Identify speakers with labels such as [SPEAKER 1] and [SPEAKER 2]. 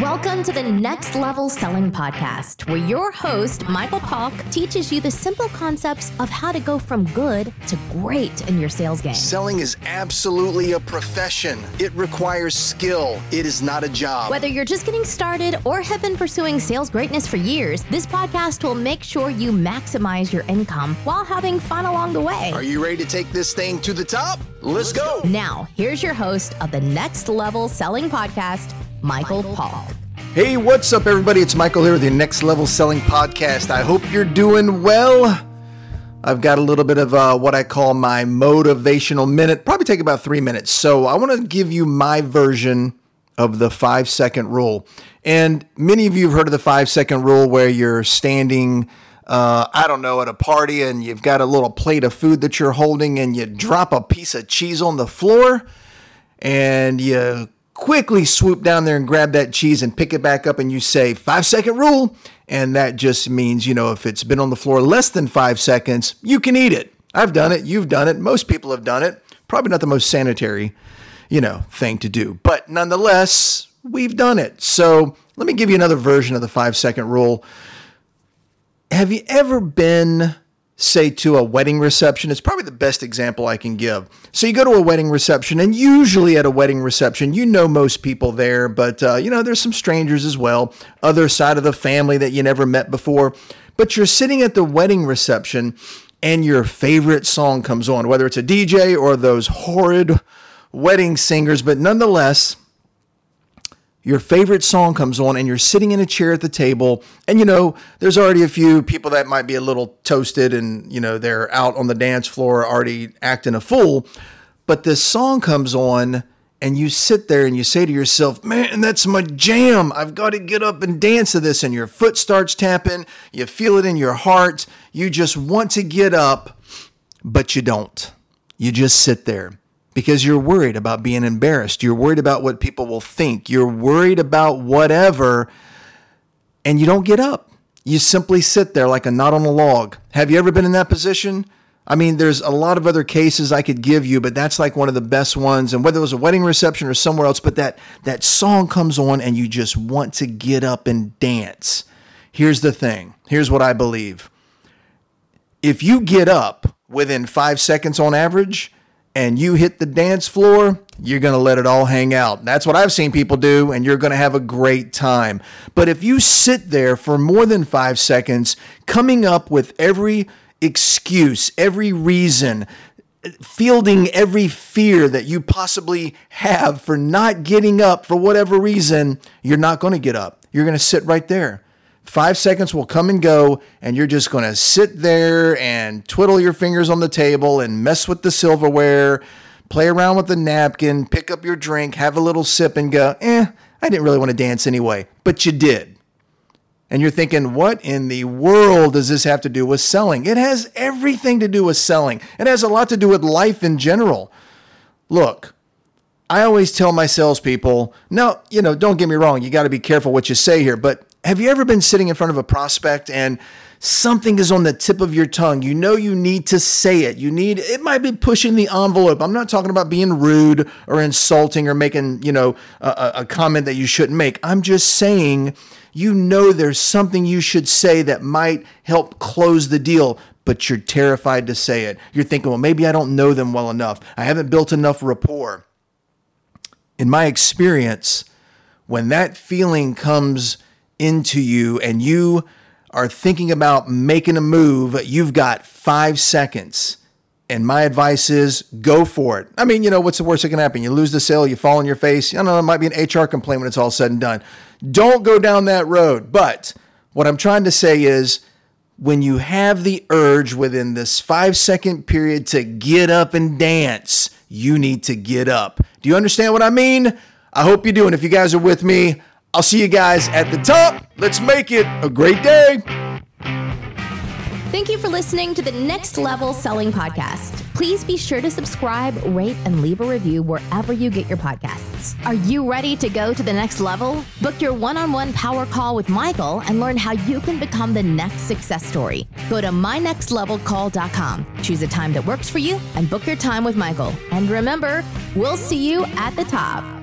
[SPEAKER 1] Welcome to the Next Level Selling Podcast, where your host, Michael Pollack, teaches you the simple concepts of how to go from good to great in your sales game.
[SPEAKER 2] Selling is absolutely a profession. It requires skill. It is not a job.
[SPEAKER 1] Whether you're just getting started or have been pursuing sales greatness for years, this podcast will make sure you maximize your income while having fun along the way.
[SPEAKER 2] Are you ready to take this thing to the top? Let's go.
[SPEAKER 1] Now, here's your host of the Next Level Selling Podcast, Michael, Pollack.
[SPEAKER 2] Hey, what's up, everybody? It's Michael here with the Next Level Selling Podcast. I hope you're doing well. I've got a little bit of uh, what I call my motivational minute, probably take about three minutes. So I want to give you my version of the five second rule. And many of you have heard of the five second rule where you're standing, uh, I don't know, at a party and you've got a little plate of food that you're holding and you drop a piece of cheese on the floor and you quickly swoop down there and grab that cheese and pick it back up and you say five second rule. And that just means you know if it's been on the floor less than five seconds you can eat it. I've done it. You've done it. Most people have done it. Probably not the most sanitary you know thing to do. But nonetheless we've done it. So let me give you another version of the five second rule. Have you ever been say to a wedding reception it's probably the best example i can give. So you go to a wedding reception and usually at a wedding reception you know most people there but uh, you know there's some strangers as well other side of the family that you never met before. But you're sitting at the wedding reception and your favorite song comes on whether it's a dj or those horrid wedding singers. But nonetheless your favorite song comes on and you're sitting in a chair at the table and you know there's already a few people that might be a little toasted and you know they're out on the dance floor already acting a fool. But this song comes on and you sit there and you say to yourself man that's my jam. I've got to get up and dance to this. And your foot starts tapping you feel it in your heart. You just want to get up but you don't. You just sit there because you're worried about being embarrassed. You're worried about what people will think. You're worried about whatever, and you don't get up. You simply sit there like a knot on a log. Have you ever been in that position? I mean, there's a lot of other cases I could give you, but that's like one of the best ones. And whether it was a wedding reception or somewhere else, but that that song comes on and you just want to get up and dance. Here's the thing. Here's what I believe. If you get up within 5 seconds on average, and you hit the dance floor, you're going to let it all hang out. That's what I've seen people do, and you're going to have a great time. But if you sit there for more than five seconds, coming up with every excuse, every reason, fielding every fear that you possibly have for not getting up for whatever reason, you're not going to get up. You're going to sit right there. Five seconds will come and go, and you're just going to sit there and twiddle your fingers on the table and mess with the silverware, play around with the napkin, pick up your drink, have a little sip, and go, eh, I didn't really want to dance anyway. But you did. And you're thinking, what in the world does this have to do with selling? It has everything to do with selling, it has a lot to do with life in general. Look, I always tell my salespeople, now, you know, don't get me wrong, you got to be careful what you say here, but have you ever been sitting in front of a prospect and something is on the tip of your tongue? You know you need to say it. You need it might be pushing the envelope. I'm not talking about being rude or insulting or making, you know, a, a comment that you shouldn't make. I'm just saying you know there's something you should say that might help close the deal, but you're terrified to say it. You're thinking, well, maybe I don't know them well enough. I haven't built enough rapport. In my experience, when that feeling comes into you and you are thinking about making a move, you've got five seconds. And my advice is go for it. I mean, you know, what's the worst that can happen? You lose the sale, you fall on your face. I don't know, it might be an HR complaint when it's all said and done. Don't go down that road. But what I'm trying to say is when you have the urge within this five second period to get up and dance, you need to get up. Do you understand what I mean? I hope you do. And if you guys are with me, I'll see you guys at the top. Let's make it a great day.
[SPEAKER 1] Thank you for listening to the Next Level Selling Podcast. Please be sure to subscribe, rate, and leave a review wherever you get your podcasts. Are you ready to go to the next level? Book your one on one power call with Michael and learn how you can become the next success story. Go to mynextlevelcall.com, choose a time that works for you, and book your time with Michael. And remember, we'll see you at the top.